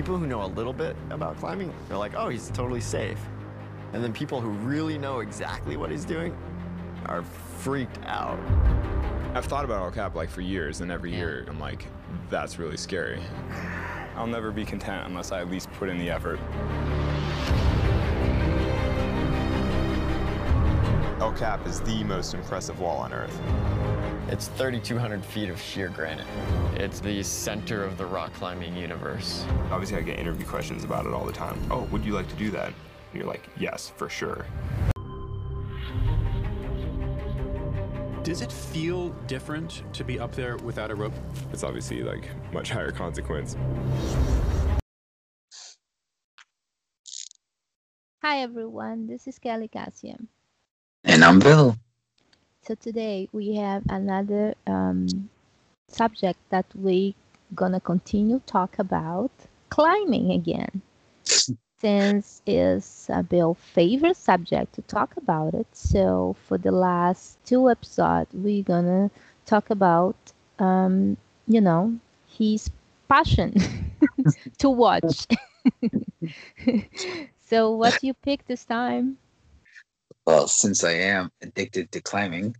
people who know a little bit about climbing, they're like, oh, he's totally safe. And then people who really know exactly what he's doing are freaked out. I've thought about El Cap like for years, and every Yeah. year I'm like, that's really scary. I'll never be content unless I at least put in the effort. El Cap is the most impressive wall on Earth. It's 3,200 feet of sheer granite. It's the center of the rock climbing universe. Obviously, I get interview questions about it all the time. Oh, would you like to do that? And you're like, yes, for sure. Does it feel different to be up there without a rope? It's obviously like much higher consequence. Hi everyone, this is Kelly Cassian. And I'm Bill. So today we have another um, subject that we're gonna continue talk about climbing again, since it's uh, Bill's favorite subject to talk about it. So for the last two episodes, we're gonna talk about um, you know his passion to watch. so what you pick this time? Well, since I am addicted to climbing,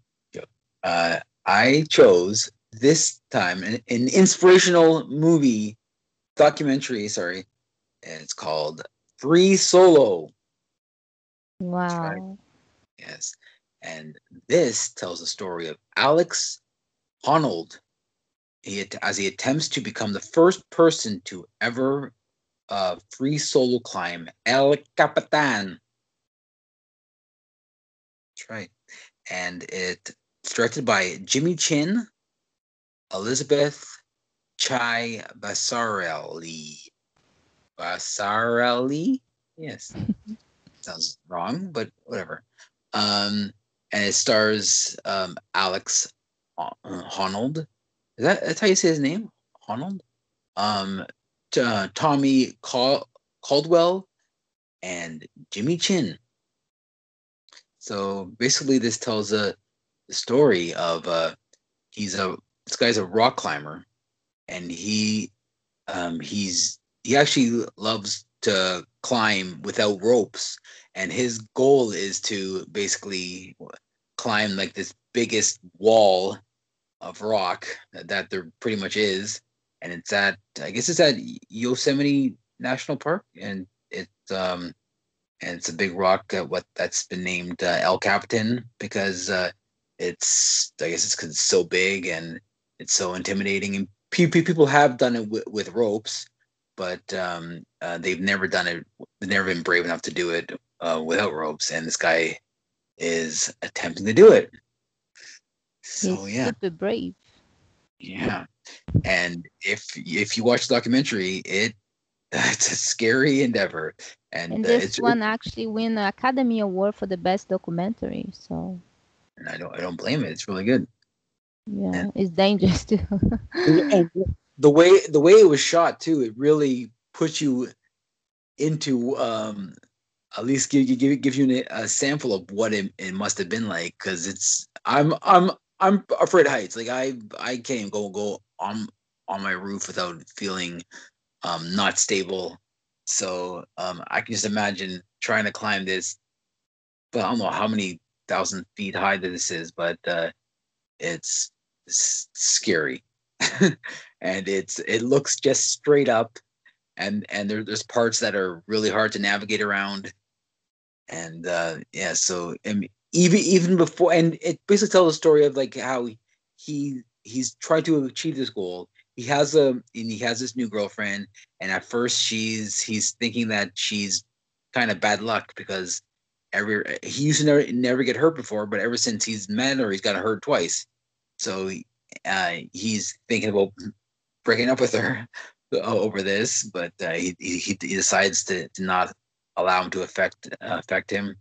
uh, I chose this time an, an inspirational movie documentary. Sorry, and it's called Free Solo. right. Wow. Yes, and this tells the story of Alex Honnold. He, as he attempts to become the first person to ever uh, free solo climb El Capitan. Right. And it it's directed by Jimmy Chin, Elizabeth Chai Basarelli. Basarelli? Yes. Sounds wrong, but whatever. Um, and it stars um, Alex Hon- Honnold. Is that that's how you say his name? Honnold? Um, t- uh, Tommy Cal- Caldwell and Jimmy Chin. So basically, this tells a story of uh, he's a this guy's a rock climber, and he um, he's he actually loves to climb without ropes, and his goal is to basically climb like this biggest wall of rock that, that there pretty much is, and it's at I guess it's at Yosemite National Park, and it's um and it's a big rock uh, what that's been named uh, El Capitan because uh, it's I guess it's because it's so big and it's so intimidating. And pe- pe- people have done it with, with ropes but um, uh, they've never done it they've never been brave enough to do it uh, without ropes. And this guy is attempting to do it. So He's yeah. super brave. yeah. And if if you watch the documentary it it's a scary endeavor and, And uh, this it's one actually won an Academy Award for the best documentary. So and I don't I don't blame it. It's really good. yeah, And- it's dangerous too. And the way the way it was shot too, it really puts you into um at least give you give gives you a sample of what it, it must have been like because it's I'm I'm I'm afraid of heights. Like I I can't even go go on on my roof without feeling um not stable. So um I can just imagine trying to climb this. But I don't know how many thousand feet high this is, but uh it's, it's scary. and it's it looks just straight up and and there, there's parts that are really hard to navigate around and uh yeah so mean, even even before and it basically tells the story of like how he he's trying to achieve this goal he has a and he has this new girlfriend and at first she's he's thinking that she's kind of bad luck because every he used to never never get hurt before but ever since he's met her he's got hurt twice so uh he's thinking about breaking up with her over this, but uh, he, he he decides to, to not allow him to affect uh, affect him.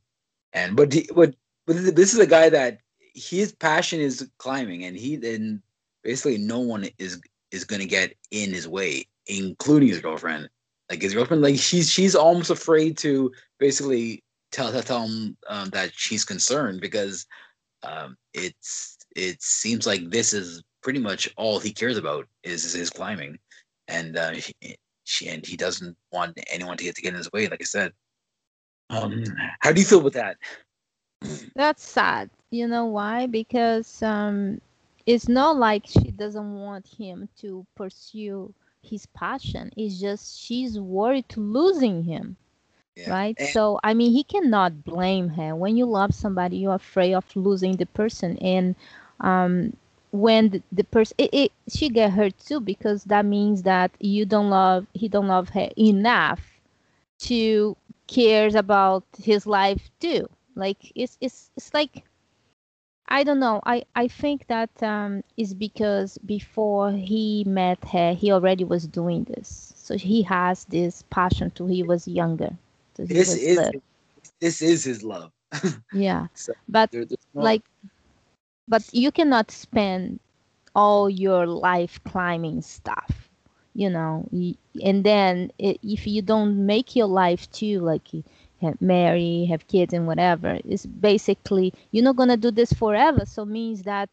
And but but but this is a guy that his passion is climbing, and he then basically no one is is going to get in his way, including his girlfriend. Like his girlfriend, like she's she's almost afraid to basically tell tell him um, that she's concerned because um, it's it seems like this is pretty much all he cares about is his climbing and uh, she, she, and he doesn't want anyone to get to get in his way. Like I said, um, how do you feel with that? That's sad. You know why? Because um, it's not like she doesn't want him to pursue his passion. It's just she's worried to losing him. Yeah. Right? And- So I mean he cannot blame her. When you love somebody, you're afraid of losing the person. And um when the, the person it, it she get hurt too because that means that you don't love he don't love her enough to cares about his life too like it's it's it's like i don't know i i think that um is because before he met her he already was doing this so he has this passion to he was younger so he This was is little. this is his love. yeah So, but There- no- like but you cannot spend all your life climbing stuff you know and then if you don't make your life too like have marry have kids and whatever it's basically you're not going to do this forever. So means that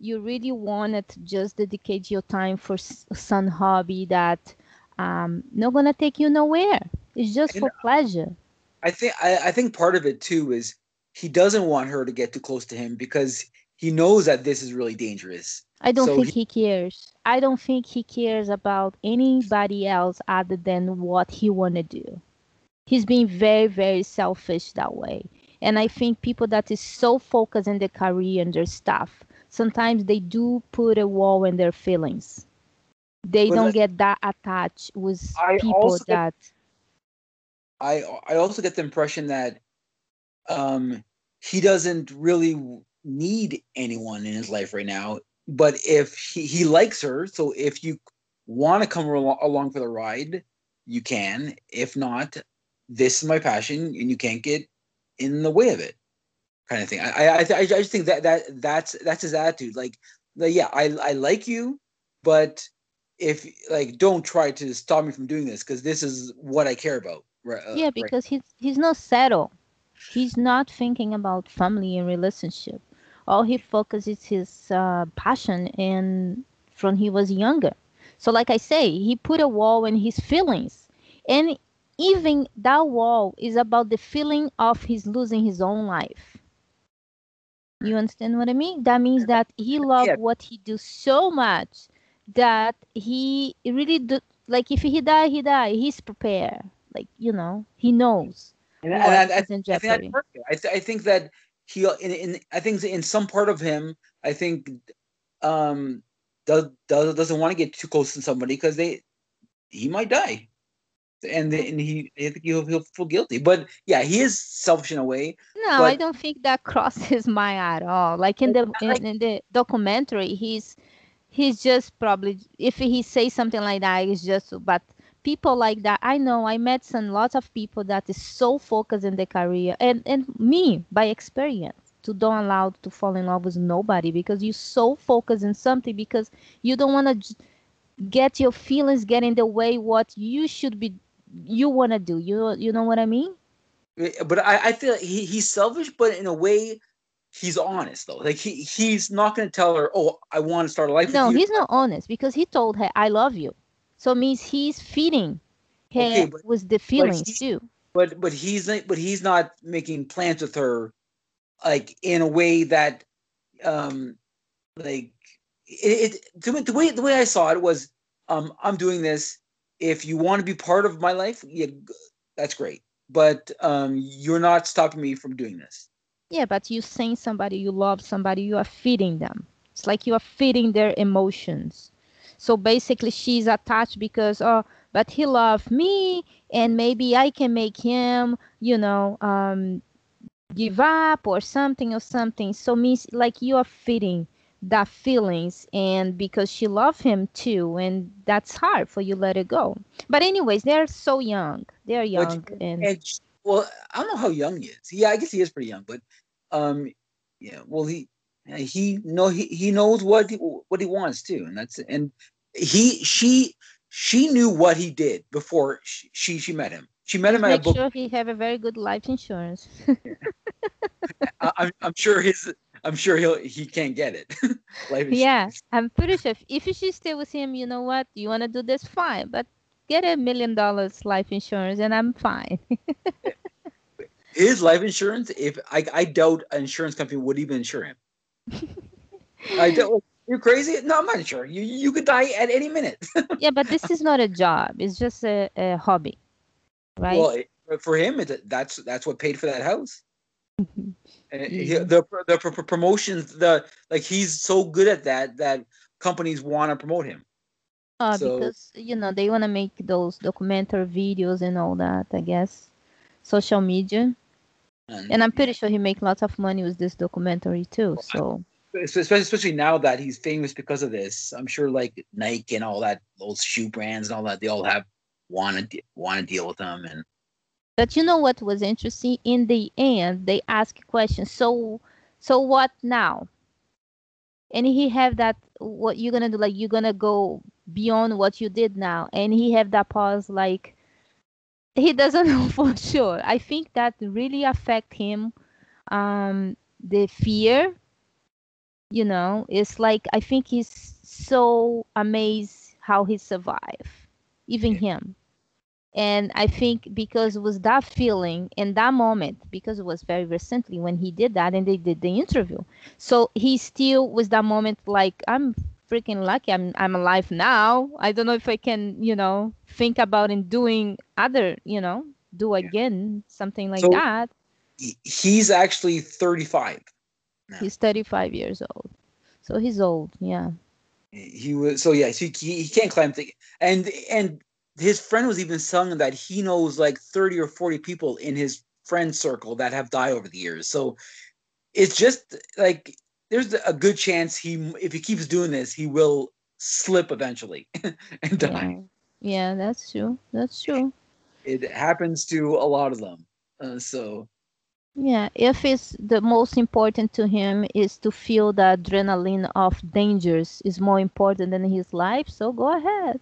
you really wanted to just dedicate your time for some hobby that um not going to take you nowhere. It's just And for pleasure. I think I, I think part of it too is he doesn't want her to get too close to him because he knows that this is really dangerous. I don't So think he cares. I don't think he cares about anybody else other than what he want to do. He's being very, very selfish that way. And I think people that is so focused in their career and their stuff, sometimes they do put a wall in their feelings. They But don't I- get that attached with I people also get- that I I also get the impression that um he doesn't really need anyone in his life right now. But if he, he likes her, so if you want to come alo- along for the ride, you can. If not, this is my passion, and you can't get in the way of it, kind of thing. I I I, I just think that that that's that's his attitude. Like, like yeah, I I like you, but if like don't try to stop me from doing this because this is what I care about. Right, uh, yeah right because he's he's not settled he's not thinking about family and relationship all he focuses his uh, passion and from he was younger. So like i say he put a wall in his feelings. And even that wall is about the feeling of his losing his own life. You understand what i mean? That means that he loved Yeah. what he do so much that he really do like if he die he die. He's prepared. Like you know he knows And, and I, I, I think. I, th- I think that he in, in I think in some part of him, I think um does, does doesn't want to get too close to somebody because they he might die. And the, and he I think he'll, he'll feel guilty. But yeah, he is selfish in a way. No, I don't think that crosses my at all. Like in the in, in the documentary, he's he's just probably if he says something like that, it's just but people like that I know I met some lots of people that is so focused in their career and and me by experience to don't allow to fall in love with nobody because you're so focused in something because you don't want to get your feelings get in the way what you should be you want to do you you know what I mean eh, But I, I feel like he, he's selfish, but in a way, he's honest though. Like he he's not going to tell her, "Oh, I want to start a life No, with you." he's not honest because he told her, "I love you," so means he's feeding her Okay, but- with the feelings he- too. but but he's not but he's not making plans with her like in a way that um like it, it to me, the way the way I saw it was um I'm doing this if you want to be part of my life yeah that's great but um you're not stopping me from doing this Yeah, but you saying somebody you love somebody, you are feeding them. It's like you are feeding their emotions. So basically, she's attached because oh, but he loved me, and maybe I can make him, you know, um, give up or something or something. So means like you are feeding that feelings, and because she loved him too, and that's hard for you let it go. But anyways, they're so young. They're young, and and well I don't know how young he is yeah I guess he is pretty young but um yeah well he he know he, he knows what he, what he wants too and that's and he she she knew what he did before she she, she met him she met him at a book. make sure he have a very good life insurance. I, I'm, I'm sure his i'm sure he'll he can't get it Life insurance. Yeah, I'm pretty sure if, if she stay with him, you know what? You want to do this, fine. But get a million dollars life insurance and I'm fine. His life insurance, if I, I doubt an insurance company would even insure him. I don't. You're crazy? No, I'm not sure. You you could die at any minute. yeah, but this is not a job. It's just a, a hobby, right? Well, it, for him, it, that's that's what paid for that house. Mhm. And he- the the pr- pr- promotions, the like, he's so good at that that companies want to promote him. Uh, So- because you know they want to make those documentary videos and all that. I guess social media, And, and I'm pretty sure he make lots of money with this documentary too. So especially especially now that he's famous because of this, I'm sure like Nike and all that, those shoe brands and all that, they all have want to want to deal with him. And But you know what was interesting? In the end, they ask questions. So, so what now? And he have that. What you're gonna do? Like you're gonna go beyond what you did now? And he have that pause. Like he doesn't know for sure. I think that really affect him. Um, the fear. You know, it's like I think he's so amazed how he survived, even him and i think because it was that feeling in that moment because it was very recently when he did that and they did the interview so he still was that moment like i'm freaking lucky i'm i'm alive now i don't know if i can you know think about and doing other you know do again something like So- that he's actually 35. now. he's 35 years old so he's old yeah he was so yeah. So he, he can't climb thing. And and his friend was even sung that he knows like 30 or 40 people in his friend circle that have died over the years. So it's just like there's a good chance he if he keeps doing this, he will slip eventually and die. yeah yeah that's true that's true It happens to a lot of them. Uh, so Yeah, if it's the most important to him is to feel the adrenaline of dangers is more important than his life, so go ahead.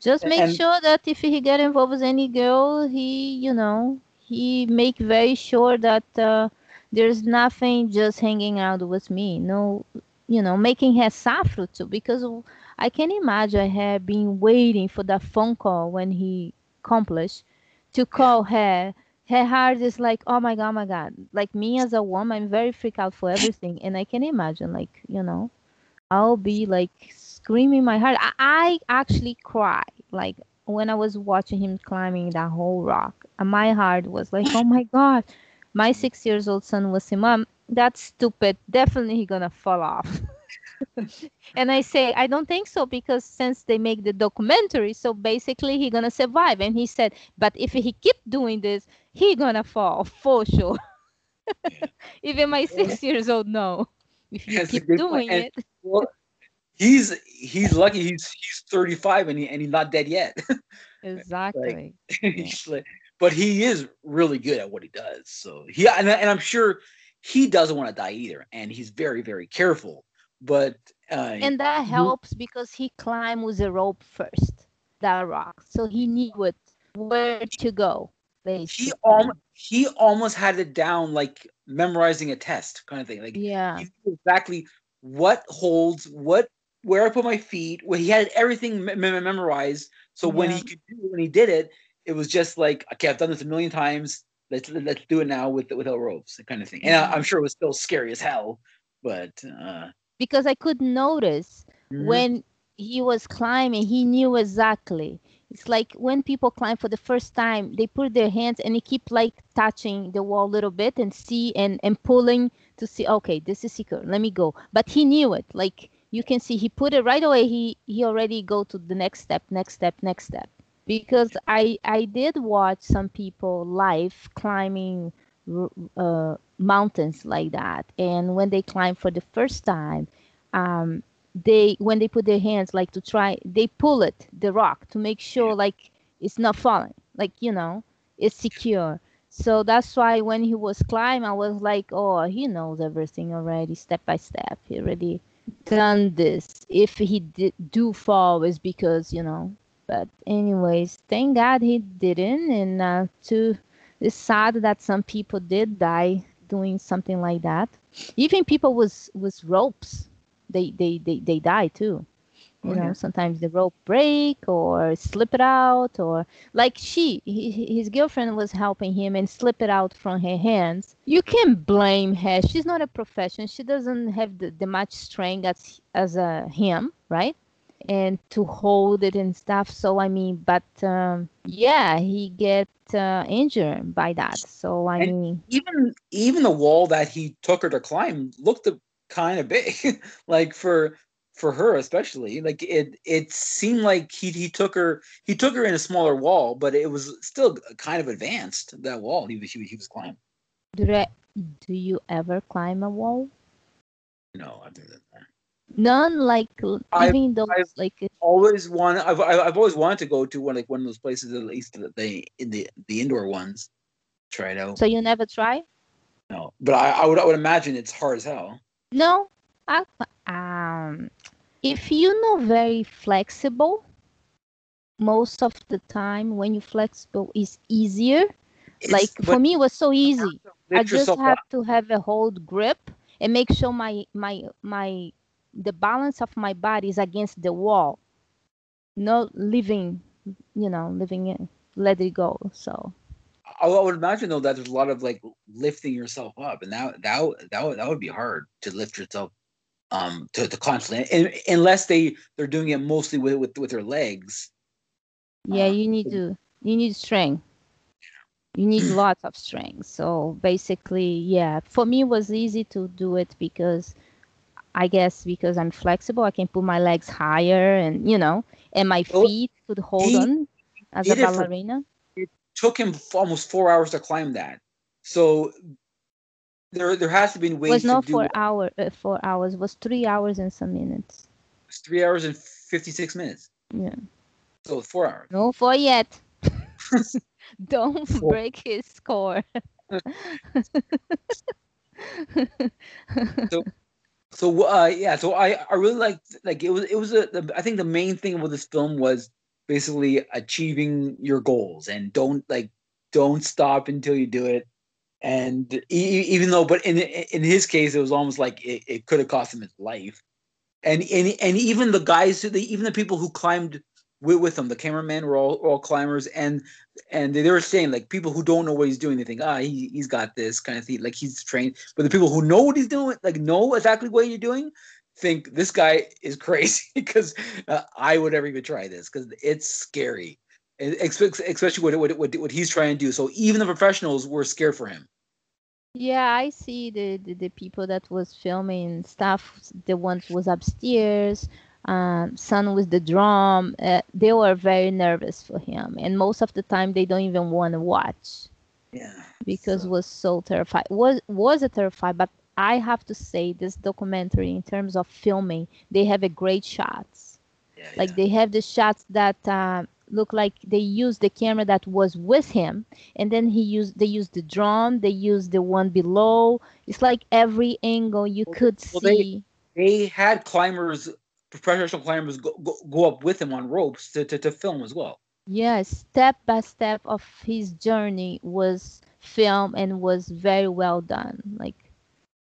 Just make And- sure that if he get involved with any girl, he, you know, he make very sure that uh, there's nothing just hanging out with me. No, you know, making her suffer too, because I can imagine her being waiting for that phone call when he accomplished to call her her heart is like, oh my god, oh my god. Like me as a woman, I'm very freaked out for everything, and I can imagine, like you know, I'll be like screaming my heart. I, I actually cry, like when I was watching him climbing that whole rock. And my heart was like, oh my god. My six years old son was mom, that's stupid. Definitely he gonna fall off. and I say, I don't think so because since they make the documentary, so basically he gonna survive. And he said, but if he keep doing this, he gonna fall for sure. Even my six years old know. If you That's keep doing it, well, he's he's lucky he's he's 35 and he and he's not dead yet. exactly. He's like- but he is really good at what he does. So he and, and I'm sure he doesn't want to die either, and he's very very careful. But uh, and that helps because he climbed with a rope first, that rock. So he knew it where to go. he almost he almost had it down like memorizing a test kind of thing. Like yeah. he knew exactly what holds, what where I put my feet. Where he had everything me- me- memorized. So when he could do when he did it, it was just like okay, I've done this a million times. Let's let's do it now with without ropes, that kind of thing. And I, I'm sure it was still scary as hell, but uh, Because I could notice mhm. when he was climbing, he knew exactly. It's like when people climb for the first time, they put their hands and they keep like touching the wall a little bit and see and, and pulling to see, okay, this is secure. Let me go. But he knew it. Like you can see he put it right away. He he already go to the next step, next step, next step. Because I I did watch some people live climbing uh, mountains like that, and when they climb for the first time, um, they when they put their hands like to try they pull it the rock to make sure like it's not falling like you know it's secure. So that's why when he was climbing i was like oh he knows everything already step by step. He already done this. If he did do fall is because you know but anyways thank god he didn't and uh, to it's sad that some people did die doing something like that even people with with ropes they they they, they die too You Oh, know, sometimes the rope break or slip it out, or like she, he, his girlfriend was helping him and slip it out from her hands. You can't blame her. She's not a professional. She doesn't have the, the much strength as as a him, right? And to hold it and stuff. So I mean, but um, yeah, he get uh, injured by that. So I And- mean, even even the wall that he took her to climb looked kind of big like for for her especially like it it seemed like he he took her he took her in a smaller wall but it was still kind of advanced that wall he was he, was- he was climbing do, I, do you ever climb a wall? no i that None like I've- even those I've- like always want I've I've always wanted to go to one like one of those places at least that they in the the indoor ones try it out so you never try? no but I, I would I would imagine it's hard as hell No, I, um, if you know very flexible, most of the time when you're flexible is easier. It's- like for me, it was so easy. I just have up. to have a hold grip and make sure my my my the balance of my body is against the wall. No living, you know, living it, let it go. So I I would imagine though that there's a lot of like lifting yourself up, and that that would- that would, that would be hard to lift yourself um to, to constantly, and, unless they they're doing it mostly with with, with their legs. yeah, Uh, you need to you need strength. You need lots of strength. So basically, yeah, for me it was easy to do it because I guess because I'm flexible, I can put my legs higher and you know, and my feet could hold he on as a ballerina. it for-. Took him almost four hours to climb that, so there there has to be ways was not four it. hour uh, four hours was three hours and some minutes It's three hours and fifty six minutes. yeah So four hours. no four yet don't Four. break his score So uh yeah, so I I really liked like it was it was a the, I think the main thing about this film was basically achieving your goals and don't like don't stop until you do it. And e- even though, but in in his case, it was almost like it, it could have cost him his life. And and and even the guys, who- the, even the people who climbed with, with him, the cameramen were all, all climbers, and and they were saying like people who don't know what he's doing, they think ah he he's got this kind of thing, like he's trained. But the people who know what he's doing, like know exactly what you're doing, think this guy is crazy because uh, I would never even try this because it's scary, especially what, what what what he's trying to do. So even the professionals were scared for him. yeah i see the, the the people that was filming stuff the ones was upstairs um son with the drum uh, they were very nervous for him. And most of the time they don't even want to watch Yeah, because So- was so terrified. Was was a terrified? But i have to say this documentary in terms of filming they have a great shots. Yeah, like yeah. they have the shots that uh, look like they used the camera that was with him and then he used they used the drum, they used the one below. It's like every angle you could well, they- see. they had climbers, professional climbers, go, go, go up with him on ropes to, to, to film as well. yeah step by step of his journey was filmed and was very well done. Like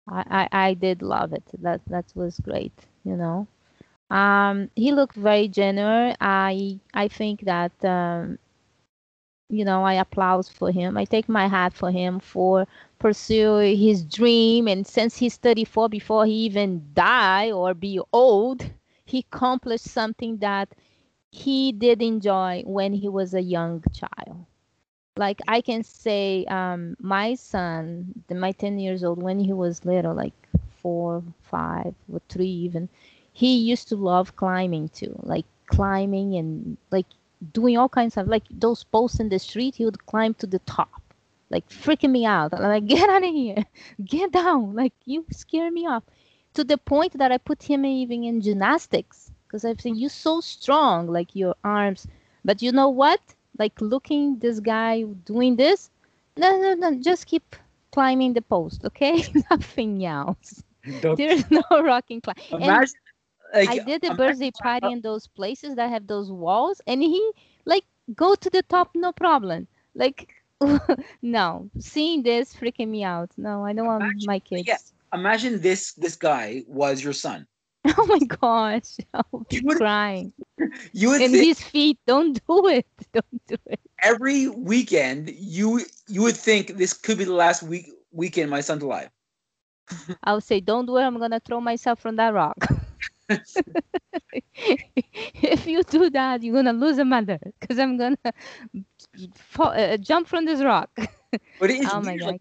I, I i did love it. That that was great you know? Um he looked very genuine i i think that um you know i applaud for him. I take my hat for him for pursue his dream. And since he's 34 before he even die or be old he accomplished something that he did enjoy when he was a young child. Like i can say um my son my 10 years old when he was little like four five or three even he used to love climbing too like climbing and like doing all kinds of like those posts in the street he would climb to the top. Like freaking me out. I'm like get out of here. Get down. Like you scare me off to the point that i put him even in gymnastics because i've seen you so strong like your arms but you know what like looking this guy doing this no no no just keep climbing the post okay nothing else Don't- there's no rocking climb imagine, like, I did a imagine birthday party in those places that have those walls, and he like go to the top, no problem. Like, no, seeing this freaking me out. No, I don't want Imagine- my kids. yeah. Imagine this this guy was your son, Oh my gosh, I'll be You would- crying. You would And think his feet, don't do it. Don't do it. every weekend you you would think this could be the last week weekend my son's alive. I would say, don't do it. I'm gonna throw myself from that rock. if you do that, you're gonna lose a mother because I'm gonna fall, uh, jump from this rock. But it is oh my god. like,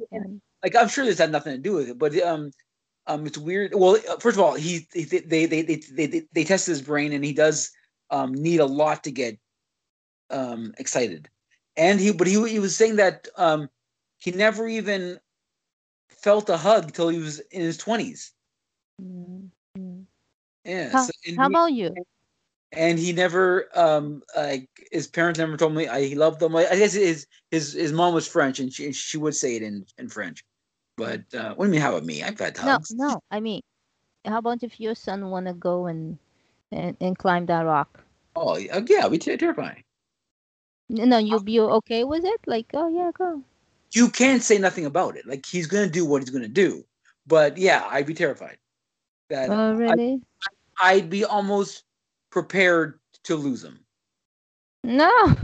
like I'm sure this had nothing to do with it, but um, um, it's weird. Well, uh, first of all, he, he they, they they they they test his brain, and he does um need a lot to get um excited, and he but he he was saying that um he never even felt a hug till he was in his twenties. Mm, mm. Yeah. How- so- How he- about you? and he never um like his parents never told me I he loved them. I guess his his his mom was French and she she would say it in in French. But uh, what do you mean? How about me? I've had No, hugs. no. I mean, how about if your son wanna go and and, and climb that rock? Oh yeah, yeah, be ter- terrifying. No, you'll be okay with it. Like, oh yeah, go. You can't say nothing about it. Like he's gonna do what he's gonna do. But yeah, I'd be terrified. That Oh really? I, I'd be almost prepared to lose him. No.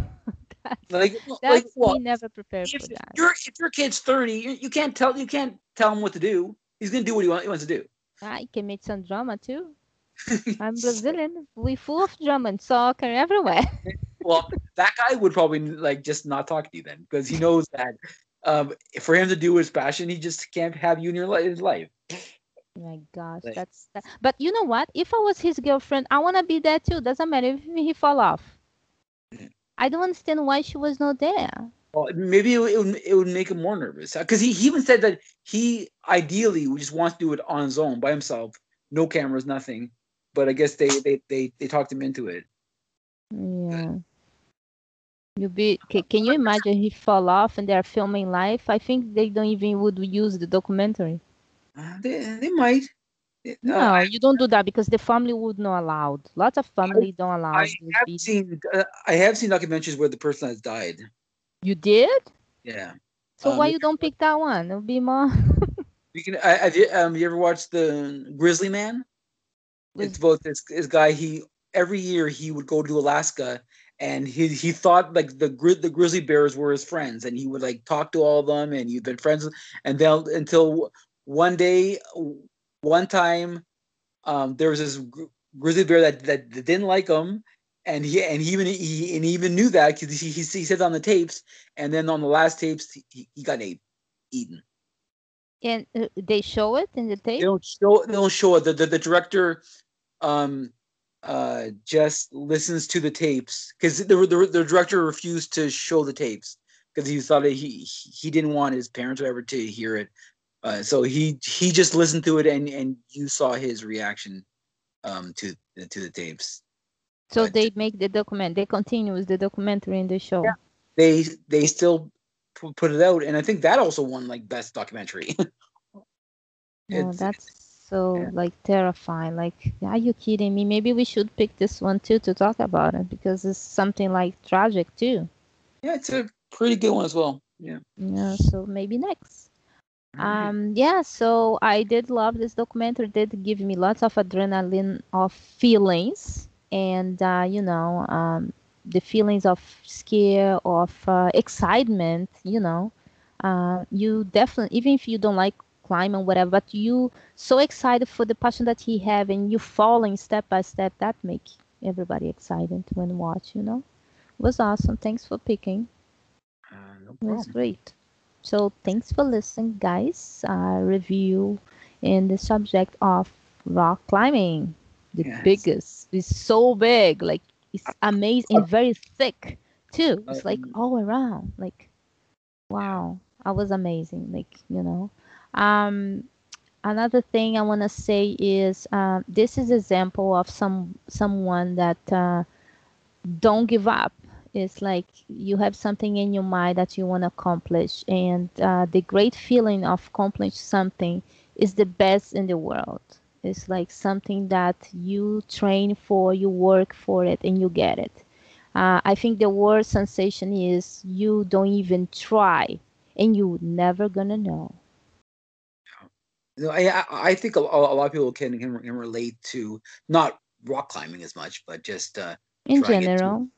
Like like what? we never prepared If for that. your if your kid's thirty, you, you can't tell you can't tell him what to do. He's gonna do what he, want, he wants to do. I can make some drama too. I'm Brazilian. We full of drama and soccer everywhere. well, that guy would probably like just not talk to you then because he knows that um, for him to do his passion, he just can't have you in your li- his life. My gosh, Like- that's that. But you know what? If I was his girlfriend, I wanna be there too. Doesn't matter if he fall off. I don't understand why she was not there. Well, maybe it, would- it would make him more nervous because he, he even said that he ideally would just wants to do it on his own by himself, no cameras, nothing. But I guess they they they, they talked him into it. Yeah. You be ca- can you imagine he fall off and they're filming live? I think they don't even would use the documentary. Uh, they they might. No, you don't do that because the family would not allow. Lots of family don't allow. I have seen uh, I have seen documentaries where the person has died. You did? Yeah. So why Um, you don't pick that one? It'll be more. You can. I, have you um you ever watched the Grizzly Man? It's about this this guy. He every year he would go to Alaska, and he he thought like the gri- the grizzly bears were his friends, and he would like talk to all of them, and he'd been friends, and they'll until one day, one time, um, there was this gr- grizzly bear that, that that didn't like him, and he and he even he and he even knew that because he, he he said on the tapes, and then on the last tapes he, he got ate, eaten. and uh, they show it in the they tape. don't show they don't show it. The, the the director um uh just listens to the tapes because the, the the director refused to show the tapes because he thought that he he didn't want his parents or whatever to hear it. Uh, so he he just listened to it and and you saw his reaction um to to the tapes. So but- they make the document. They continue with the documentary in the show. Yeah. They they still pu- put it out and I think that also won like best documentary. Oh, that's so yeah. like terrifying. Like, are you kidding me? Maybe we should pick this one too to talk about it because it's something like tragic too. yeah, it's a pretty good one as well. Yeah. Yeah, so maybe next. Um, yeah, so I did love this documentary. It did give me lots of adrenaline of feelings, and uh, you know, um, the feelings of scare, of uh, excitement. You know, uh, you definitely, even if you don't like climbing, whatever, but you so excited for the passion that he have, and you following step by step. That make everybody excited when watch. You know, it was awesome. Thanks for picking. Uh, no It was great. So thanks for listening, guys. Uh, review in the subject of rock climbing. The Yes. biggest. It's so big. Like it's amazing and very thick too. It's like Um, all around. Like wow. I was amazing. Like, you know. Um another thing I wanna say is um, this is example of some someone that uh, don't give up it's like you have something in your mind that you want to accomplish and uh, the great feeling of accomplishing something is the best in the world. It's like something that you train for you work for it and you get it. Uh, i think the worst sensation is you don't even try and you never gonna know. You know, I I- think a, a lot of people can, can relate to not rock climbing as much, but just uh, In it to- general,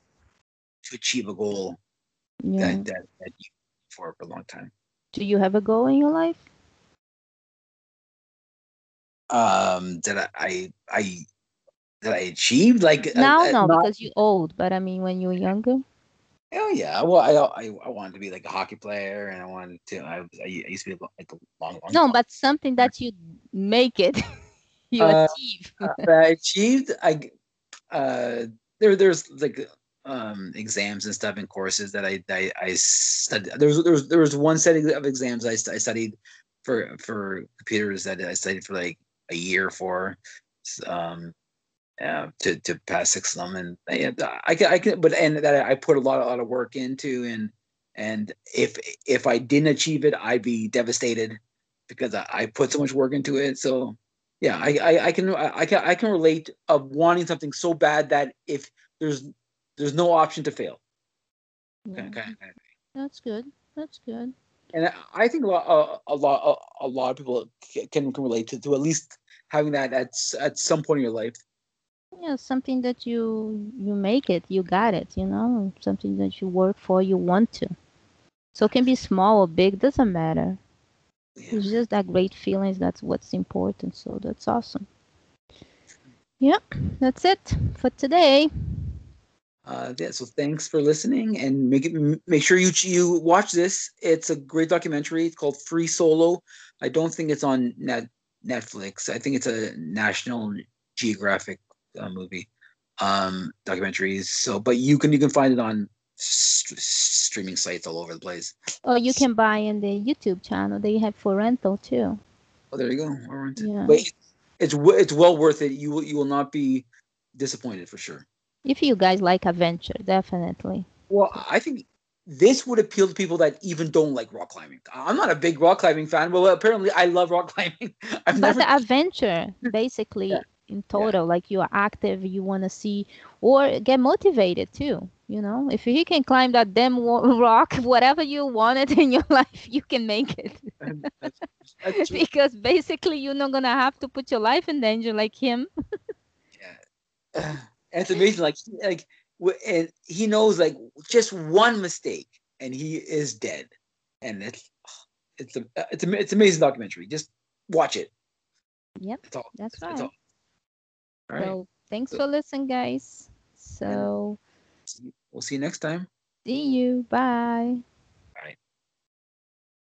to achieve a goal yeah. that, that that you for for a long time. Do you have a goal in your life? Um, that I I, I that I achieved like uh, Now, uh, no, not- because you're old. But I mean, when you were younger. Oh yeah, well I, I I wanted to be like a hockey player, and I wanted to. I I, used to be like a long long. No, but something that you make it, you Uh, achieve. that I achieved. I uh there there's like um exams and stuff and courses that I I, I studied. There was there was there was one set of exams I, I studied for for computers that I studied for like a year for. Um, uh, to to pass six of them, and yeah, I can I can, but and that I put a lot a lot of work into, and and if if I didn't achieve it, I'd be devastated because I, I put so much work into it. So yeah, I I, I can I, I can I can relate of wanting something so bad that if there's there's no option to fail. Yeah, Kind of- kind of- That's good. That's good. and I- I think a lot, a, a lot, a, a lot of people can, can relate to, to at least having that at at some point in your life. Yeah, something that you you make it, you got it. You know, something that you work for, you want to. So it can be small or big, doesn't matter. Yeah. It's just that great feelings. That's what's important. So that's awesome. Yeah, that's it for today. Uh, yeah, so thanks for listening, and make it make sure you you watch this. It's a great documentary. It's called Free Solo. I don't think it's on net Netflix. I think it's a National Geographic uh, movie um documentaries. So, but you can you can find it on st- streaming sites all over the place. Or you can buy in the YouTube channel. They have for rental too. Oh, there you go. Yeah. But it's it's well worth it. You will you will not be disappointed for sure. If you guys like adventure, definitely. Well, I think this would appeal to people that even don't like rock climbing. I'm not a big rock climbing fan, but apparently I love rock climbing. I've But never. the adventure, basically, Yeah. in total, like you are active, you want to see or get motivated too. You know, if you can climb that damn rock, whatever you wanted in your life, you can make it. That's- that's because basically, you're not gonna have to put your life in danger like him. And it's amazing. Like like and he knows like just one mistake and he is dead. And it's it's a it's a it's an amazing documentary. Just watch it. Yep, That's all. that's That's right. all. All right. So thanks So- for listening, guys. So We'll see you next time. see you. Bye.